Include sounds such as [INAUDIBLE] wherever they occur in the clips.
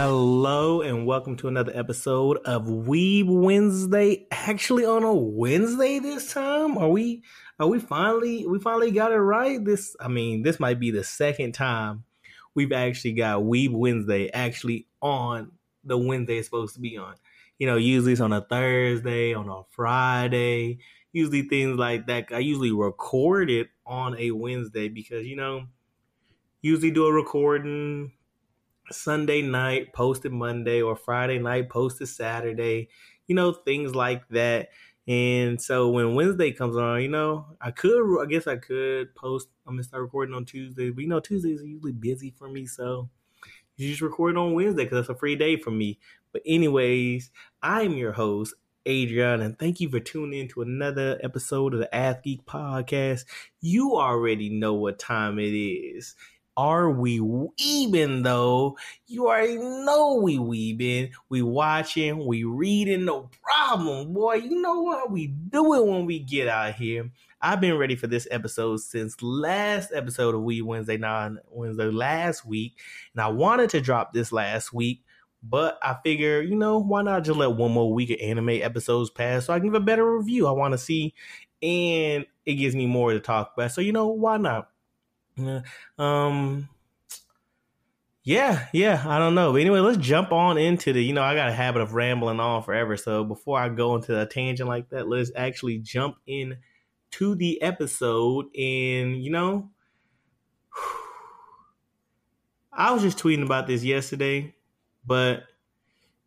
Hello and welcome to another episode of Weeb Wednesday. Actually, on a Wednesday this time, are we? Are we finally? We finally got it right. This, I mean, this might be the second time we've actually got Weeb Wednesday actually on the Wednesday it's supposed to be on. You know, usually it's on a Thursday, on a Friday. Usually things like that. I usually record it on a Wednesday because you know, usually do a recording Sunday night, posted Monday, or Friday night, posted Saturday, you know, things like that. And so when Wednesday comes on, you know, I could, I guess I could post, I'm gonna start recording on Tuesday, but you know, Tuesdays are usually busy for me. So you just record on Wednesday because that's a free day for me. But, anyways, I'm your host, Adrian, and thank you for tuning in to another episode of the Ath Geek Podcast. You already know what time it is are we weebing though? You already know we weebing. We watching, we reading, no problem, boy. You know what we do it when we get out here. I've been ready for this episode since last episode of Weeb Wednesday Nine Wednesday last week, and I wanted to drop this last week, but I figure, you know, why not just let one more week of anime episodes pass so I can give a better review. I want to see, and it gives me more to talk about. So you know, why not? Yeah. Um. Yeah, yeah, I don't know. But anyway, let's jump on into the. You know, I got a habit of rambling on forever. So before I go into a tangent like that, let's actually jump in to the episode. And you know, [SIGHS] I was just tweeting about this yesterday, but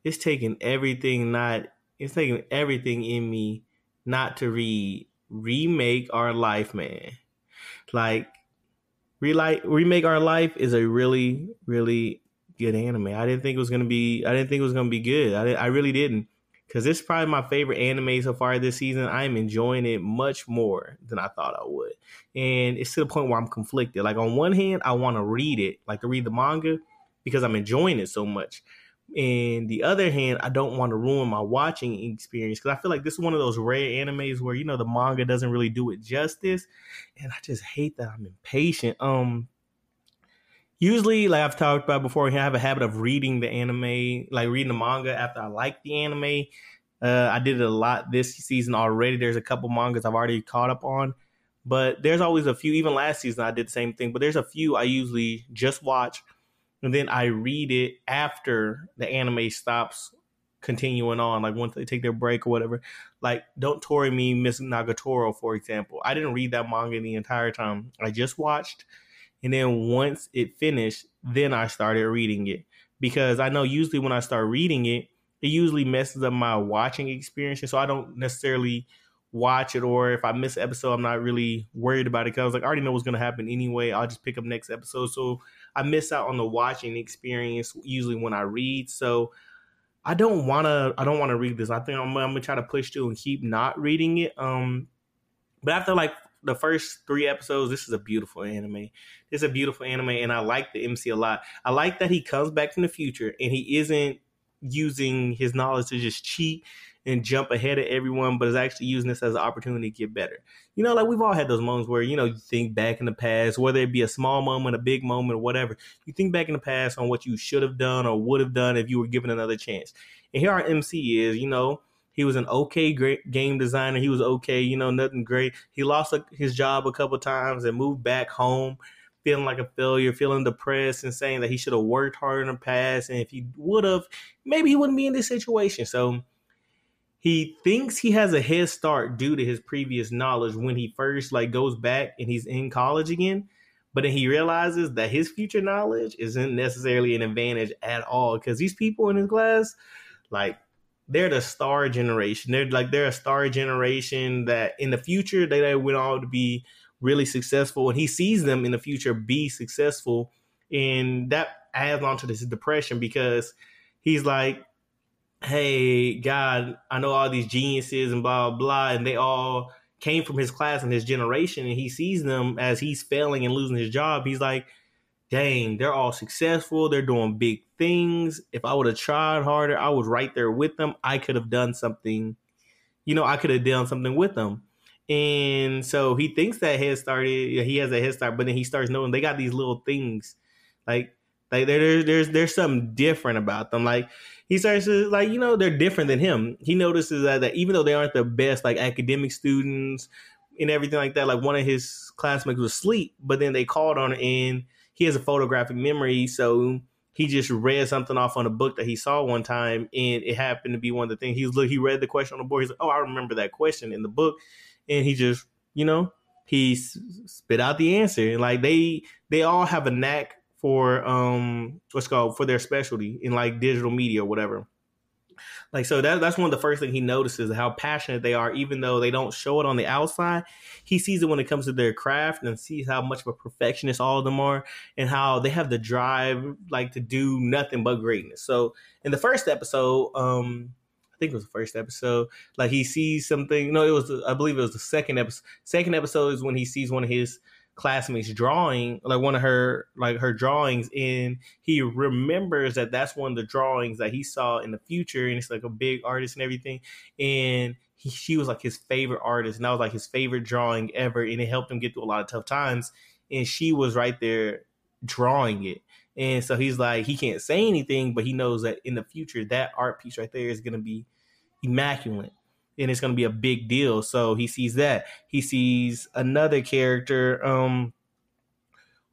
it's taking everything not. It's taking everything in me not to read remake our life, man. Like Relight, remake our life is a really really good anime. I didn't think it was gonna be. I didn't think it was gonna be good. I I really didn't because it's probably my favorite anime so far this season. I am enjoying it much more than I thought I would, and it's to the point where I'm conflicted. Like on one hand, I want to read it, like to read the manga, because I'm enjoying it so much. And the other hand, I don't want to ruin my watching experience because I feel like this is one of those rare animes where you know the manga doesn't really do it justice, and I just hate that I'm impatient. Um, usually, like I've talked about before, I have a habit of reading the anime, like reading the manga after I like the anime. Uh, I did it a lot this season already. There's a couple mangas I've already caught up on, but there's always a few. Even last season, I did the same thing. But there's a few I usually just watch and then I read it after the anime stops continuing on, like once they take their break or whatever. Like Don't Toy with Me Miss Nagatoro, for example. I didn't read that manga the entire time. I just watched, and then once it finished, then I started reading it because I know usually when I start reading it, it usually messes up my watching experience, so I don't necessarily watch it or if I miss episode, I'm not really worried about it because I was like, I already know what's gonna happen anyway. I'll just pick up next episode. So I miss out on the watching experience usually when I read. So I don't wanna I don't wanna read this. I think I'm, I'm gonna try to push through and keep not reading it. Um but after like the first three episodes, this is a beautiful anime. It's a beautiful anime, and I like the MC a lot. I like that he comes back from the future and he isn't using his knowledge to just cheat and jump ahead of everyone, but is actually using this as an opportunity to get better. You know, like we've all had those moments where, you know, you think back in the past, whether it be a small moment, a big moment, or whatever, you think back in the past on what you should have done or would have done if you were given another chance. And here our MC is, you know, he was an okay great game designer. He was okay, you know, nothing great. He lost his job a couple times and moved back home feeling like a failure, feeling depressed, and saying that he should have worked harder in the past. And if he would have, maybe he wouldn't be in this situation. So he thinks he has a head start due to his previous knowledge when he first like goes back and he's in college again but then he realizes that his future knowledge isn't necessarily an advantage at all because these people in his class like they're the star generation. They're like they're a star generation that in the future they, they went on to be really successful and he sees them in the future be successful and that adds on to this depression because he's like hey, God, I know all these geniuses and blah, blah, and they all came from his class and his generation, and he sees them as he's failing and losing his job. He's like, dang, they're all successful. They're doing big things. If I would have tried harder, I was right there with them. I could have done something, you know, I could have done something with them. And so he thinks that head started, he has a head start, but then he starts knowing they got these little things like Like there, there's there's something different about them. Like he starts to like you know they're different than him. He notices that, that even though they aren't the best like academic students and everything like that, like one of his classmates was asleep, but then they called on and he has a photographic memory, so he just read something off on a book that he saw one time, and it happened to be one of the things. He look, he read the question on the board. He's like, "Oh, I remember that question in the book," and he just, you know, he spit out the answer. And like they, they all have a knack for um, what's called for their specialty in like digital media or whatever. Like so that that's one of the first thing he notices how passionate they are, even though they don't show it on the outside. He sees it when it comes to their craft and sees how much of a perfectionist all of them are and how they have the drive like to do nothing but greatness. So in the first episode, um, I think it was the first episode, like he sees something. No, it was I believe it was the second episode. Second episode is when he sees one of his classmates drawing like one of her like her drawings and he remembers that that's one of the drawings that he saw in the future and it's like a big artist and everything and he, she was like his favorite artist and that was like his favorite drawing ever and it helped him get through a lot of tough times and she was right there drawing it and so he's like he can't say anything but he knows that in the future that art piece right there is going to be immaculate and it's going to be a big deal. So he sees that. He sees another character, um,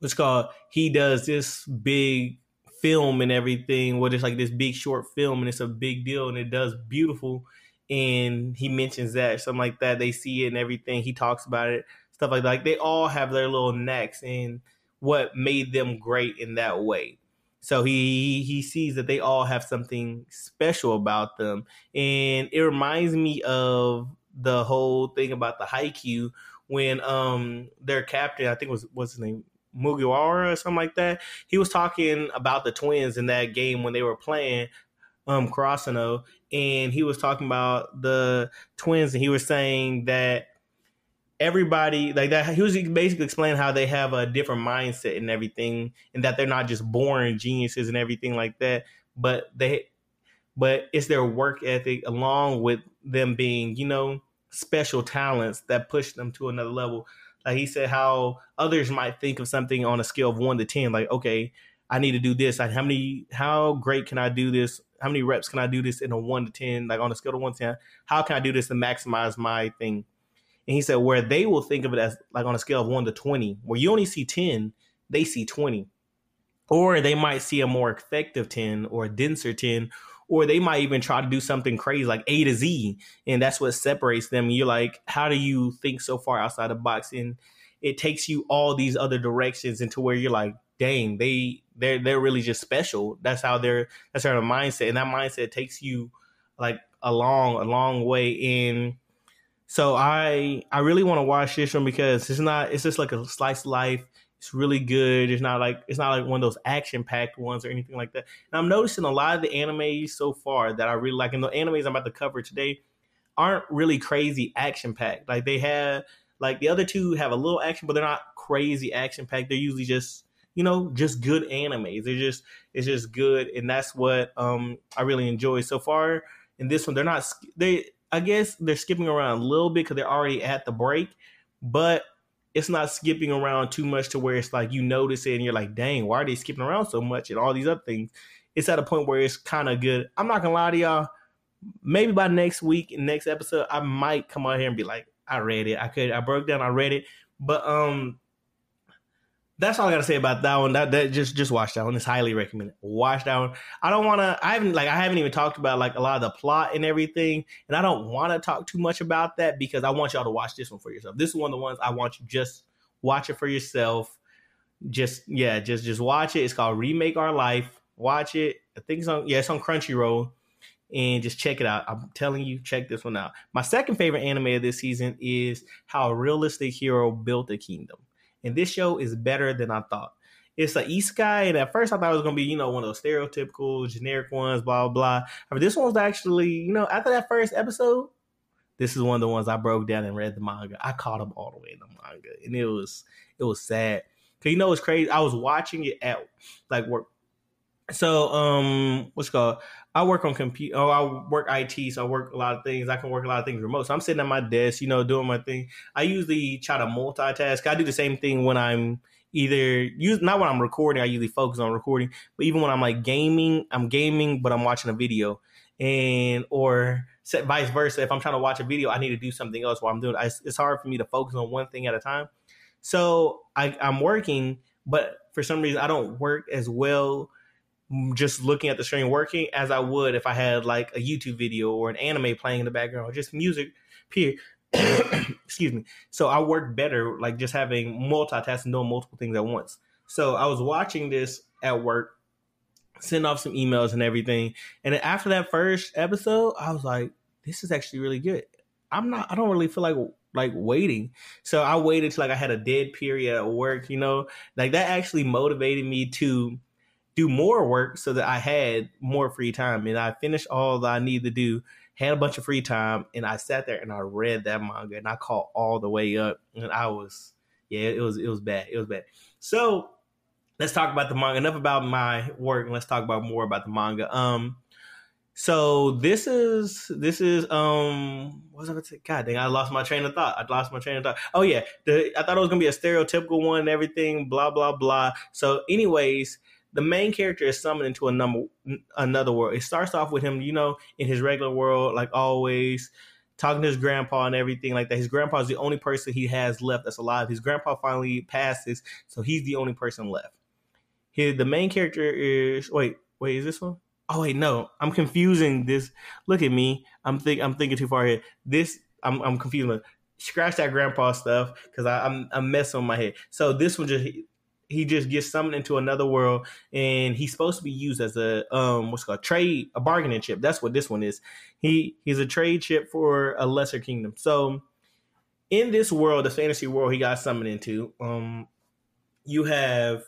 what's called, he does this big film and everything, what it's like this big short film, and it's a big deal, and it does beautiful. And he mentions that, something like that. They see it and everything. He talks about it, stuff like that. Like they all have their little necks and what made them great in that way. So he he sees that they all have something special about them, and it reminds me of the whole thing about the Haikyuu when um their captain, I think was what's his name, Mugiwara or something like that. He was talking about the twins in that game when they were playing um Karasuno, and he was talking about the twins, and he was saying that everybody like that he was basically explaining how they have a different mindset and everything and that they're not just born geniuses and everything like that but they but it's their work ethic along with them being you know special talents that push them to another level. Like he said how others might think of something on a scale of 1 to 10 like okay i need to do this. Like how many how great can i do this? How many reps can i do this in a 1 to 10 like on a scale of 1 to 10 how can i do this to maximize my thing and he said where they will think of it as like on a scale of one to 20, where you only see 10, they see 20. Or they might see a more effective 10 or a denser 10, or they might even try to do something crazy like A to Z. And that's what separates them. You're like, how do you think so far outside the box? And it takes you all these other directions into where you're like, dang, they they're they're really just special. That's how they're that's their mindset. And that mindset takes you like a long, a long way in so I I really want to watch this one because it's not it's just like a slice of life. It's really good. It's not like it's not like one of those action packed ones or anything like that. And I'm noticing a lot of the animes so far that I really like, and the animes I'm about to cover today aren't really crazy action packed. Like they have like the other two have a little action, but they're not crazy action packed. They're usually just you know just good animes. They're just it's just good, and that's what um I really enjoy so far. In this one, they're not they I guess they're skipping around a little bit because they're already at the break, but it's not skipping around too much to where it's like you notice it and you're like, dang, why are they skipping around so much and all these other things? It's at a point where it's kind of good. I'm not gonna lie to y'all. Maybe by next week, next episode, I might come out here and be like, I read it. I could, I broke down, I read it, but um, that's all I gotta say about that one. That that just just watch that one. It's highly recommended. Watch that one. I don't want to. I haven't like I haven't even talked about like a lot of the plot and everything, and I don't want to talk too much about that because I want y'all to watch this one for yourself. This is one of the ones I want you just watch it for yourself. Just yeah, just just watch it. It's called Remake Our Life. Watch it. I think it's on yeah, it's on Crunchyroll, and just check it out. I'm telling you, check this one out. My second favorite anime of this season is How a Realistic Hero Built a Kingdom and this show is better than I thought. It's an isekai, and at first I thought it was gonna be, you know, one of those stereotypical, generic ones, blah blah blah. But this one's actually, you know, after that first episode, this is one of the ones I broke down and read the manga. I caught them all the way in the manga, and it was it was sad. Cause you know it's crazy. I was watching it at like work. So um, what's called? I work on computer. Oh, I work IT, so I work a lot of things. I can work a lot of things remote. So I'm sitting at my desk, you know, doing my thing. I usually try to multitask. I do the same thing when I'm either use not when I'm recording, I usually focus on recording, but even when I'm like gaming, I'm gaming, but I'm watching a video, and or vice versa. If I'm trying to watch a video, I need to do something else while I'm doing. it. It's hard for me to focus on one thing at a time. So I, I'm working, but for some reason I don't work as well just looking at the screen working as I would if I had like a YouTube video or an anime playing in the background or just music. Period. [COUGHS] Excuse me. So I work better like just having multitasking, doing multiple things at once. So I was watching this at work, send off some emails and everything. And after that first episode, I was like, this is actually really good. I'm not I don't really feel like like waiting. So I waited till like I had a dead period at work, you know. Like that actually motivated me to do more work so that I had more free time. And I finished all that I needed to do, had a bunch of free time, and I sat there and I read that manga and I caught all the way up. And I was yeah, it was it was bad. It was bad. So let's talk about the manga. Enough about my work and let's talk about more about the manga. Um so this is this is um what was I gonna say? God dang, I lost my train of thought. I lost my train of thought. Oh yeah, the I thought it was gonna be a stereotypical one and everything, blah blah blah. So, anyways, the main character is summoned into a number another world. It starts off with him, you know, in his regular world, like always, talking to his grandpa and everything like that. His grandpa is the only person he has left that's alive. His grandpa finally passes, so he's the only person left. His the main character is wait, wait, is this one? Oh wait, no, I'm confusing this. Look at me. I'm think I'm thinking too far ahead. This I'm I'm confusing. Scratch that grandpa stuff because I'm I'm messing on my head. So this one just he just gets summoned into another world and he's supposed to be used as a um what's called trade a bargaining chip. That's what this one is. He he's a trade chip for a lesser kingdom. So in this world, the fantasy world he got summoned into, um you have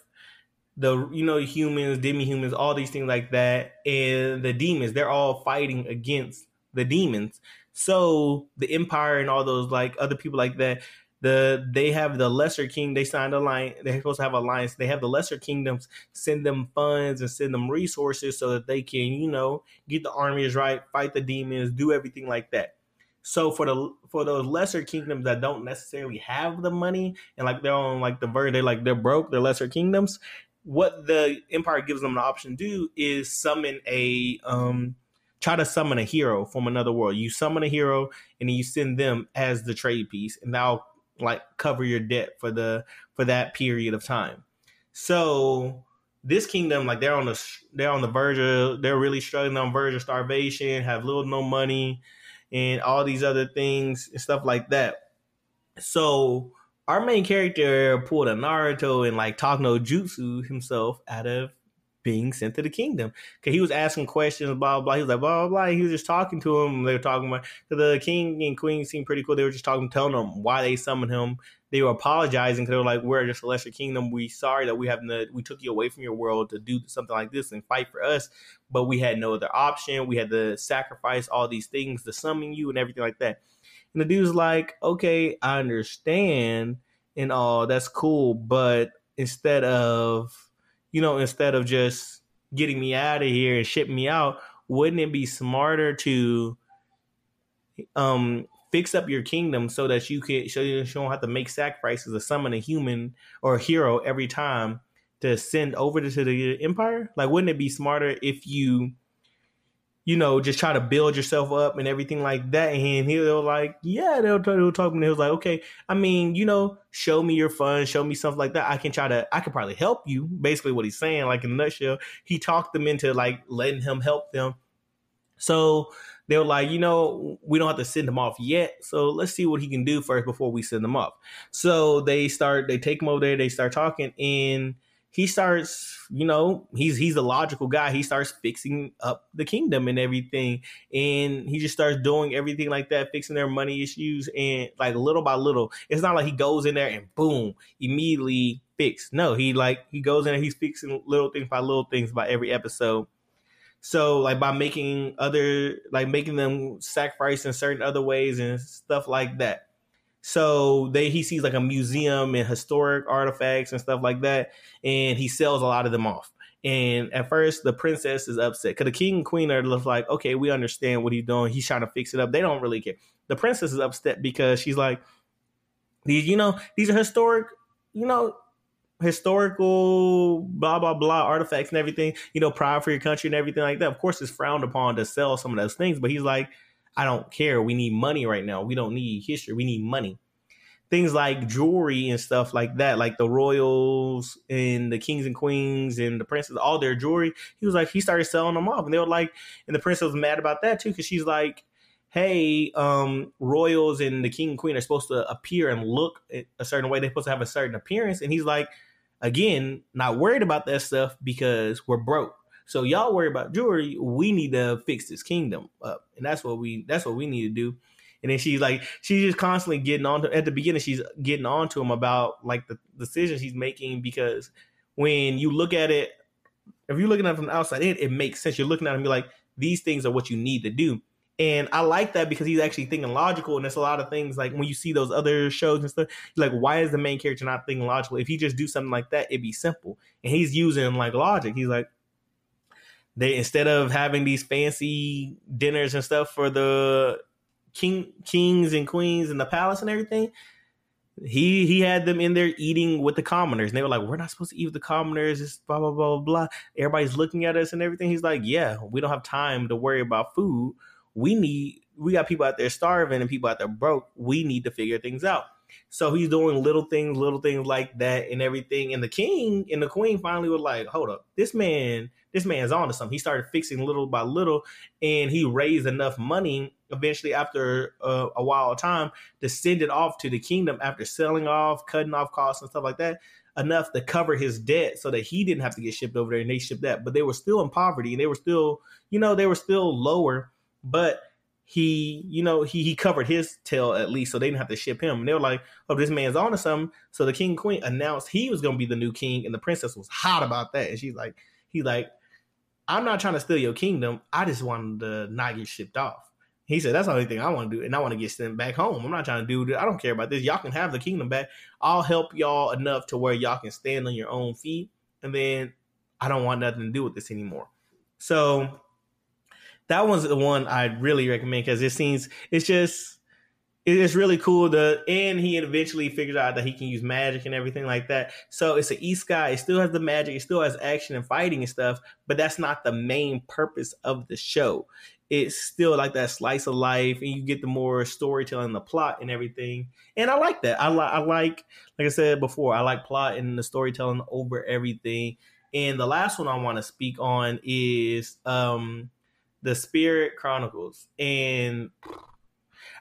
the you know humans, demi humans, all these things like that, and the demons. They're all fighting against the demons. So the empire and all those like other people like that, the they have the lesser king. They signed a line. They're supposed to have alliance. They have the lesser kingdoms send them funds and send them resources so that they can you know get the armies right, fight the demons, do everything like that. So for the for those lesser kingdoms that don't necessarily have the money and like they're on like the verge, they like they're broke, they're lesser kingdoms what the Empire gives them the option to do is summon a um try to summon a hero from another world. You summon a hero and you send them as the trade piece, and that'll like cover your debt for the for that period of time. So this kingdom, like they're on the they're on the verge of they're really struggling on verge of starvation, have little no money, and all these other things and stuff like that. So our main character pulled a Naruto and like talk no jutsu himself out of being sent to the kingdom because he was asking questions, blah, blah. He was like blah blah blah. He was just talking to him. They were talking about the king and queen seemed pretty cool. They were just talking, telling him why they summoned him. They were apologizing because they were like, "We're just a lesser kingdom. We sorry that we have the we took you away from your world to do something like this and fight for us, but we had no other option. We had to sacrifice all these things to summon you and everything like that." And the dude's like, okay, I understand and all, that's cool, but instead of, you know, instead of just getting me out of here and shipping me out, wouldn't it be smarter to um fix up your kingdom so that you can so you don't have to make sacrifices or summon a human or a hero every time to send over to the empire? Like, wouldn't it be smarter if you you know, just try to build yourself up and everything like that. And he'll like, yeah, they'll, they'll talk to me. He was like, okay, I mean, you know, show me your fun, show me something like that. I can try to, I can probably help you. Basically, what he's saying, like in a nutshell, he talked them into like letting him help them. So they were like, you know, we don't have to send him off yet. So let's see what he can do first before we send him off. So they start, they take him over there, they start talking, and he starts, you know, he's he's a logical guy. He starts fixing up the kingdom and everything, and he just starts doing everything like that, fixing their money issues, and like little by little. It's not like he goes in there and boom, immediately fix. No, he like he goes in and he's fixing little things by little things by every episode. So like by making other like making them sacrifice in certain other ways and stuff like that. So they he sees like a museum and historic artifacts and stuff like that, and he sells a lot of them off. And at first, the princess is upset because the king and queen are like, okay, we understand what he's doing. He's trying to fix it up. They don't really care. The princess is upset because she's like, these, you know, these are historic, you know, historical blah blah blah artifacts and everything, you know, pride for your country and everything like that. Of course, it's frowned upon to sell some of those things, but he's like, I don't care. We need money right now. We don't need history. We need money. Things like jewelry and stuff like that, like the royals and the kings and queens and the princes, all their jewelry. He was like, he started selling them off, and they were like, and the princess was mad about that too because she's like, hey, um, royals and the king and queen are supposed to appear and look a certain way. They're supposed to have a certain appearance, and he's like, again, not worried about that stuff because we're broke. So y'all worry about jewelry. We need to fix this kingdom up, and that's what we that's what we need to do. And then she's like, she's just constantly getting on to, at the beginning, she's getting on to him about like the decisions he's making because when you look at it, if you're looking at it from the outside in, it makes sense. You're looking at him, you're like, these things are what you need to do. And I like that because he's actually thinking logical. And there's a lot of things like when you see those other shows and stuff, like, why is the main character not thinking logical? If he just do something like that, it'd be simple. And he's using like logic. He's like, they instead of having these fancy dinners and stuff for the king kings and queens and the palace and everything, he he had them in there eating with the commoners. And they were like, We're not supposed to eat with the commoners, it's blah blah blah blah. Everybody's looking at us and everything. He's like, Yeah, we don't have time to worry about food we need we got people out there starving and people out there broke. We need to figure things out. So he's doing little things, little things like that and everything. And the king and the queen finally were like, hold up, this man, this man's on to something. He started fixing little by little and he raised enough money eventually after uh, a while of time to send it off to the kingdom after selling off, cutting off costs and stuff like that enough to cover his debt so that he didn't have to get shipped over there and they shipped that. But they were still in poverty and they were still, you know, they were still lower but he, you know, he he covered his tail at least, so they didn't have to ship him. And they were like, "Oh, this man's on to something." So the king and queen announced he was going to be the new king, and the princess was hot about that. And she's like, "He's like, I'm not trying to steal your kingdom. I just wanted to not get shipped off." He said, "That's the only thing I want to do, and I want to get sent back home. I'm not trying to do that. I don't care about this. Y'all can have the kingdom back. I'll help y'all enough to where y'all can stand on your own feet, and then I don't want nothing to do with this anymore." So that one's the one I'd really recommend because it seems it's just it's really cool to and he eventually figures out that he can use magic and everything like that. So it's an isekai. it still has the magic. It still has action and fighting and stuff but that's not the main purpose of the show. It's still like that slice of life and you get the more storytelling the plot and everything. And i like that. I like i like like i said before i like plot and the storytelling over everything. And the last one i want to speak on is um the Spirit Chronicles, and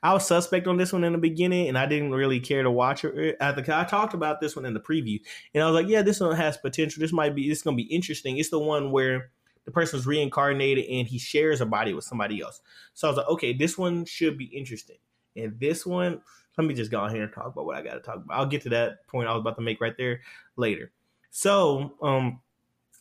I was suspect on this one in the beginning, and I didn't really care to watch it. At the, I talked about this one in the preview, and I was like, "Yeah, this one has potential. This might be. This is to be interesting." It's the one where the person's reincarnated and he shares a body with somebody else. So I was like, "Okay, this one should be interesting." And this one, let me just go ahead and talk about what I got to talk about. I'll get to that point I was about to make right there later. So, um,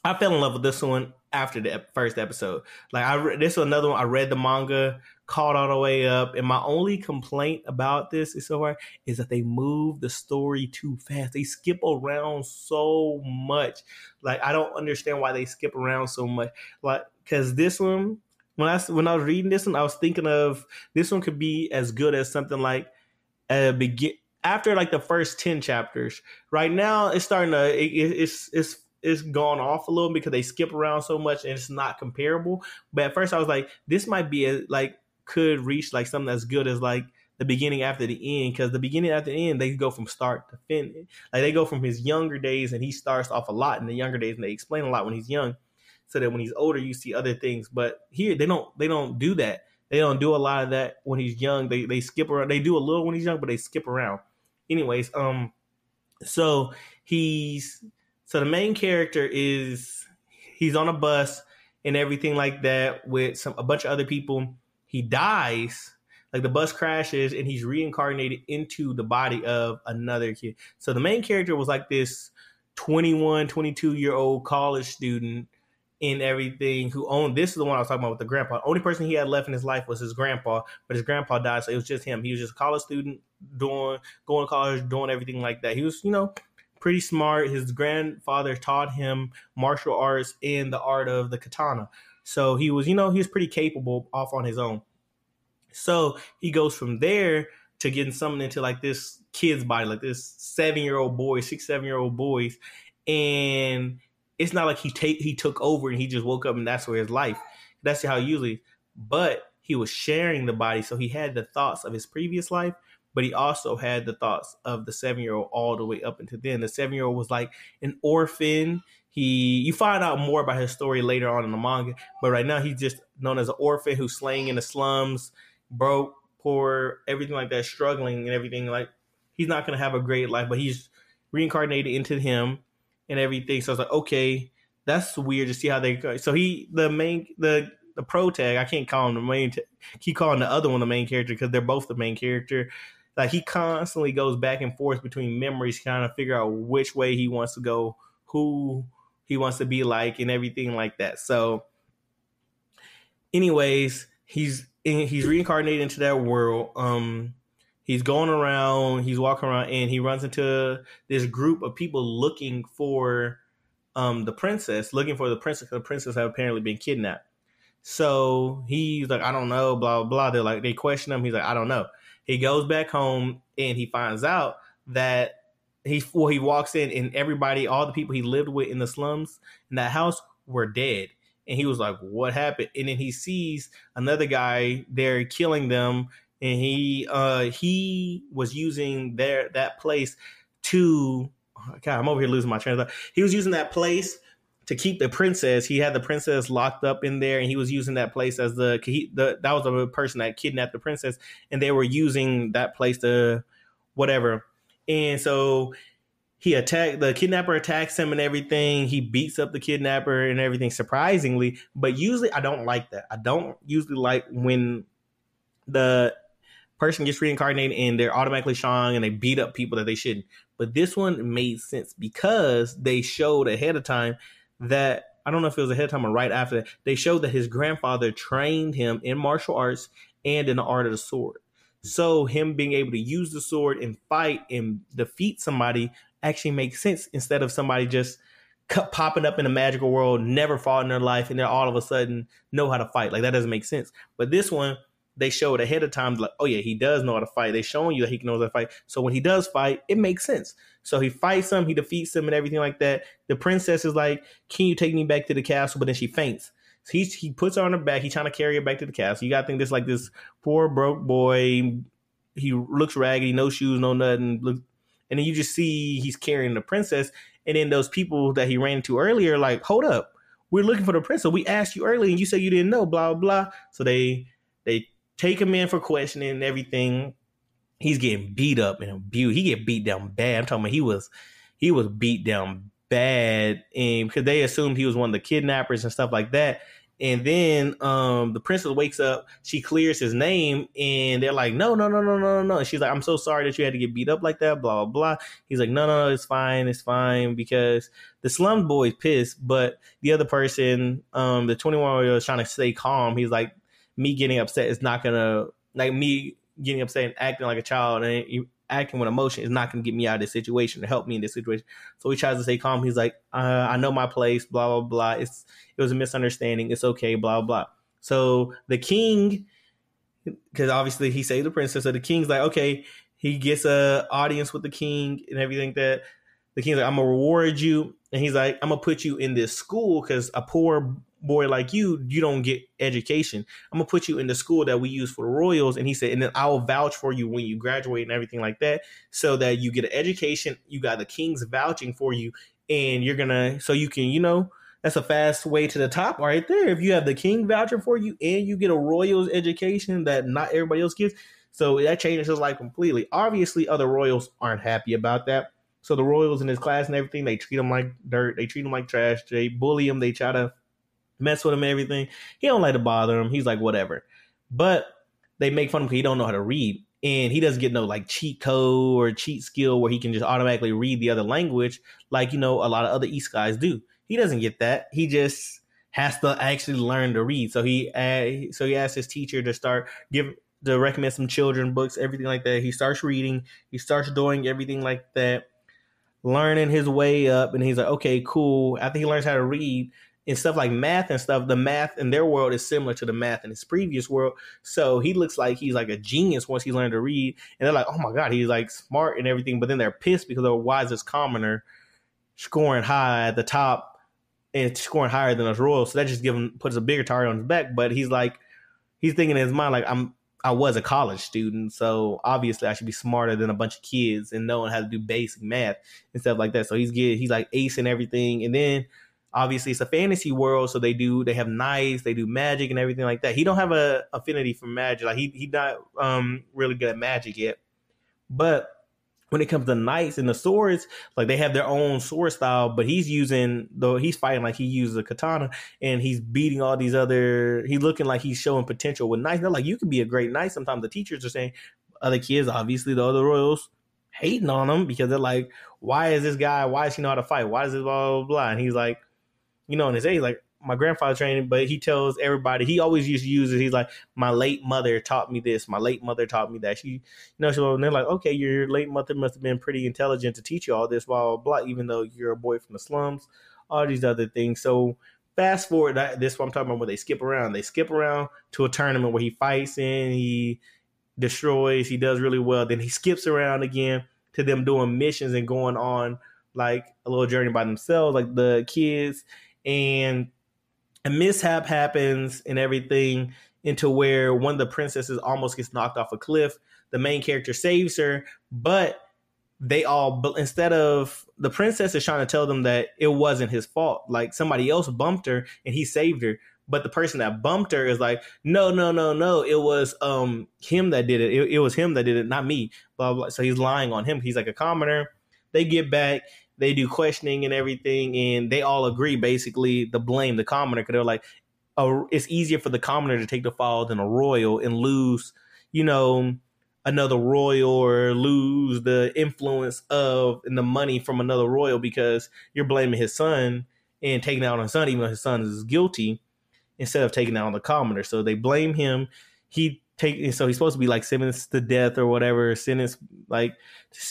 I fell in love with this one after the first episode. Like I re- this is another one. I read the manga, caught all the way up, and my only complaint about this is so far is that they move the story too fast. They skip around so much. Like I don't understand why they skip around so much. Like because this one. When I when I was reading this one, I was thinking of this one could be as good as something like a begin after like the first ten chapters. Right now, it's starting to it, it's it's it's gone off a little because they skip around so much and it's not comparable. But at first I was like, this might be a, like could reach like something as good as like the beginning after the end because the beginning after the end they go from start to finish. Like they go from his younger days and he starts off a lot in the younger days and they explain a lot when he's young, so that when he's older you see other things. But here they don't they don't do that. They don't do a lot of that when he's young. They they skip around. They do a little when he's young, but they skip around. Anyways, um, so he's so the main character is he's on a bus and everything like that with some a bunch of other people. He dies, like the bus crashes and he's reincarnated into the body of another kid. So the main character was like this 21, 22 year old college student in everything who owned this is the one I was talking about with the grandpa. Only person he had left in his life was his grandpa, but his grandpa died, so it was just him. He was just a college student doing going to college, doing everything like that. He was, you know, pretty smart. His grandfather taught him martial arts and the art of the katana. So he was, you know, he was pretty capable off on his own. So he goes from there to getting summoned into like this kid's body, like this seven year old boy, six, seven year old boys. and it's not like he take he took over and he just woke up and that's where his life. That's how usually, but he was sharing the body, so he had the thoughts of his previous life, but he also had the thoughts of the seven year old all the way up until then. The seven year old was like an orphan. He you find out more about his story later on in the manga, but right now he's just known as an orphan who's slaying in the slums, broke, poor, everything like that, struggling and everything. Like he's not gonna have a great life, but he's reincarnated into him and everything. So I was like, okay, that's weird to see how they go. So he, the main, the the pro tag, I can't call him the main. T- keep calling the other one the main character because they're both the main character. Like he constantly goes back and forth between memories, trying to figure out which way he wants to go, who he wants to be like, and everything like that. So, anyways, he's he's reincarnated into that world. Um, he's going around, he's walking around, and he runs into this group of people looking for um, the princess, looking for the princess. The princess have apparently been kidnapped. So he's like, I don't know, blah blah blah. They're like, they question him. He's like, I don't know. He goes back home and he finds out that he well, he walks in and everybody, all the people he lived with in the slums in that house were dead. And he was like, What happened? And then he sees another guy there killing them and he uh he was using their that place to God, I'm over here losing my train of thought. He was using that place to keep the princess. He had the princess locked up in there, and he was using that place as the, he, the that was the person that kidnapped the princess, and they were using that place to whatever. And so he attacked the kidnapper attacks him and everything. He beats up the kidnapper and everything. Surprisingly, but usually I don't like that. I don't usually like when the person gets reincarnated and they're automatically strong and they beat up people that they shouldn't. But this one made sense because they showed ahead of time that I don't know if it was ahead of time or right after that. They showed that his grandfather trained him in martial arts and in the art of the sword. So him being able to use the sword and fight and defeat somebody actually makes sense instead of somebody just popping up in a magical world, never fought in their life, and they're all of a sudden know how to fight. Like that doesn't make sense. But this one, they showed ahead of time, like, oh yeah, he does know how to fight. They showing you that he knows how to fight. So when he does fight, it makes sense. So he fights him, he defeats him, and everything like that. The princess is like, "Can you take me back to the castle?" But then she faints. He he puts her on her back. He's trying to carry her back to the castle. You got to think this like this poor broke boy. He looks raggedy, no shoes, no nothing. Look, and then you just see he's carrying the princess. And then those people that he ran into earlier, like, hold up, we're looking for the princess. We asked you earlier, and you said you didn't know. Blah blah. blah. So they they take him in for questioning and everything. He's getting beat up and abused. He get beat down bad. I'm talking about he was he was beat down bad and because they assumed he was one of the kidnappers and stuff like that. And then um, the princess wakes up, she clears his name, and they're like, No, no, no, no, no, no. And she's like, I'm so sorry that you had to get beat up like that, blah, blah, blah. He's like, No, no, no, it's fine, it's fine, because the slum boy's pissed, but the other person, um, the 21 year old is trying to stay calm. He's like, me getting upset is not gonna like me getting upset and acting like a child and acting with emotion is not gonna get me out of this situation to help me in this situation. So he tries to stay calm. He's like, uh, I know my place, blah blah blah. It's it was a misunderstanding. It's okay, blah blah. So the king, because obviously he saved the princess. So the king's like, okay, he gets a audience with the king and everything that the king's like, I'm gonna reward you, and he's like, I'm gonna put you in this school because a poor boy like you, you don't get education. I'm gonna put you in the school that we use for the Royals. And he said, and then I'll vouch for you when you graduate and everything like that, so that you get an education. You got the king's vouching for you, and you're gonna so you can, you know, that's a fast way to the top right there. If you have the king voucher for you and you get a Royals education that not everybody else gets. So that changes his life completely. Obviously, other Royals aren't happy about that. So the Royals in his class and everything, they treat him like dirt. They treat him like trash. They bully him. They try to mess with him everything. He don't like to bother him. He's like, whatever. But they make fun of him because he don't know how to read. And he doesn't get no like cheat code or cheat skill where he can just automatically read the other language like, you know, a lot of other isekais do. He doesn't get that. He just has to actually learn to read. So he uh, so he asked his teacher to start give to recommend some children books, everything like that. He starts reading. He starts doing everything like that, learning his way up. And he's like, okay, cool. After he learns how to read, and stuff like math and stuff, the math in their world is similar to the math in his previous world. So he looks like he's like a genius once he learned to read. And they're like, oh my God, he's like smart and everything. But then they're pissed because the wisest commoner scoring high at the top and scoring higher than us Royals. So that just give him puts a bigger target on his back. But he's like, he's thinking in his mind like I'm I was a college student, so obviously I should be smarter than a bunch of kids and knowing how to do basic math and stuff like that. So he's get he's like ace and everything, and then obviously it's a fantasy world, so they do they have knives, they do magic and everything like that. He don't have a affinity for magic, like he he not um really good at magic yet, but when it comes to knights and the swords, like they have their own sword style, but he's using though he's fighting like he uses a katana and he's beating all these other he's looking like he's showing potential with knights. They're like, you could be a great knight. Sometimes the teachers are saying other kids, obviously the other royals, hating on him because they're like, Why is this guy why does he know how to fight? Why is this blah blah blah? And he's like, you know, in his age, like my grandfather trained, but he tells everybody he always used to use it. He's like, my late mother taught me this. My late mother taught me that. She, you know, so and they're like, okay, your late mother must have been pretty intelligent to teach you all this, blah blah blah. Even though you're a boy from the slums, all these other things. So fast forward, this is what I'm talking about. Where they skip around, they skip around to a tournament where he fights and he destroys. He does really well. Then he skips around again to them doing missions and going on like a little journey by themselves, like the kids and a mishap happens and everything into where one of the princesses almost gets knocked off a cliff. The main character saves her, but they all instead of the princess is trying to tell them that it wasn't his fault. Like somebody else bumped her and he saved her. But the person that bumped her is like, no, no, no, no. It was um him that did it. It, it was him that did it, not me. Blah, blah. So he's lying on him. He's like a commoner. They get back they do questioning and everything, and they all agree basically the blame the commoner because they're like, oh, it's easier for the commoner to take the fall than a royal and lose, you know, another royal or lose the influence of and the money from another royal because you're blaming his son and taking out on his son, even though his son is guilty, instead of taking out on the commoner. So they blame him. He take so he's supposed to be like sentenced to death or whatever, sentenced like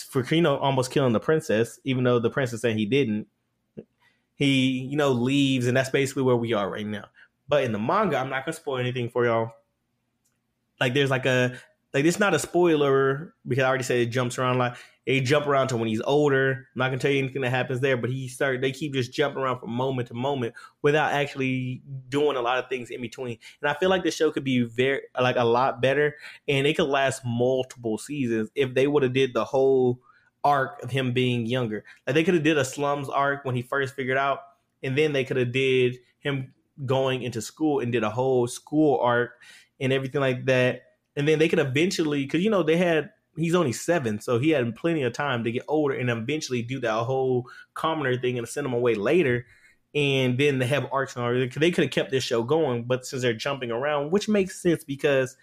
for you know almost killing the princess, even though the princess said he didn't. He you know leaves, and that's basically where we are right now. But in the manga, I'm not gonna spoil anything for y'all. Like there's like a like it's not a spoiler because I already said it jumps around like they jump around to when he's older. I'm not gonna tell you anything that happens there, but he start they keep just jumping around from moment to moment without actually doing a lot of things in between. And I feel like the show could be very like a lot better and it could last multiple seasons if they would have did the whole arc of him being younger. Like they could have did a slums arc when he first figured out, and then they could have did him going into school and did a whole school arc and everything like that. And then they could eventually, because you know they had he's only seven, so he had plenty of time to get older and eventually do that whole commoner thing and send him away later. And then they have arcs and all they could have kept this show going, but since they're jumping around, which makes sense because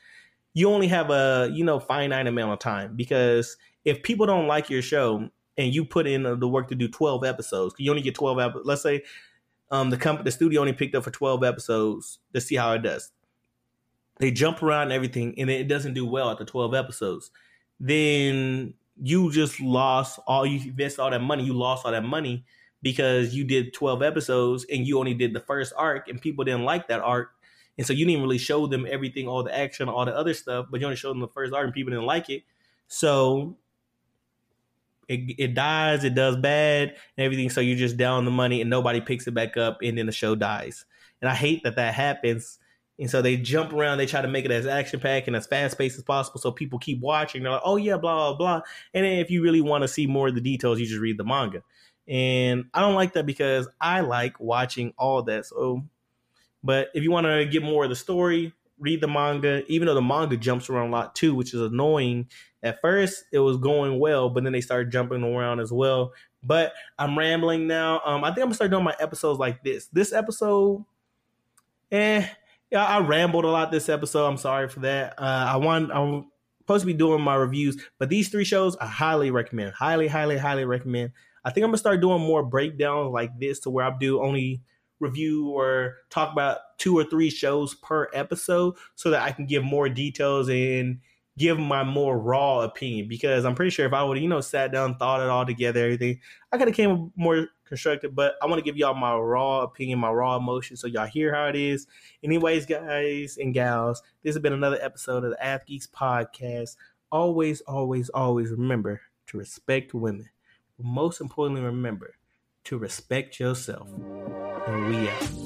you only have a you know finite amount of time. Because if people don't like your show and you put in the work to do twelve episodes, you only get twelve episodes. Let's say um, the company, the studio only picked up for twelve episodes to see how it does. They jump around and everything, and it doesn't do well at the twelve episodes then you just lost all you invested all that money. You lost all that money because you did 12 episodes and you only did the first arc and people didn't like that arc. And so you didn't really show them everything, all the action, all the other stuff, but you only showed them the first arc and people didn't like it. So it, it dies, it does bad and everything. So you're just down the money and nobody picks it back up and then the show dies. And I hate that that happens and so they jump around, they try to make it as action packed and as fast paced as possible so people keep watching. They're like, oh yeah, blah, blah, blah. And then if you really want to see more of the details, you just read the manga. And I don't like that because I like watching all that. So, but if you want to get more of the story, read the manga, even though the manga jumps around a lot too, which is annoying. At first, it was going well, but then they started jumping around as well. But I'm rambling now. Um, I think I'm gonna start doing my episodes like this. This episode, eh, yeah, I rambled a lot this episode. I'm sorry for that. Uh, I want I'm supposed to be doing my reviews, but these three shows I highly recommend. Highly, highly, highly recommend. I think I'm gonna start doing more breakdowns like this to where I do only review or talk about two or three shows per episode so that I can give more details and give my more raw opinion because I'm pretty sure if I would, you know, sat down, thought it all together, everything, I could have came more constructed. But I want to give y'all my raw opinion, my raw emotion, so y'all hear how it is. Anyways, guys and gals, this has been another episode of the Ath Geeks podcast. Always, always, always remember to respect women. Most importantly, remember to respect yourself. And we out.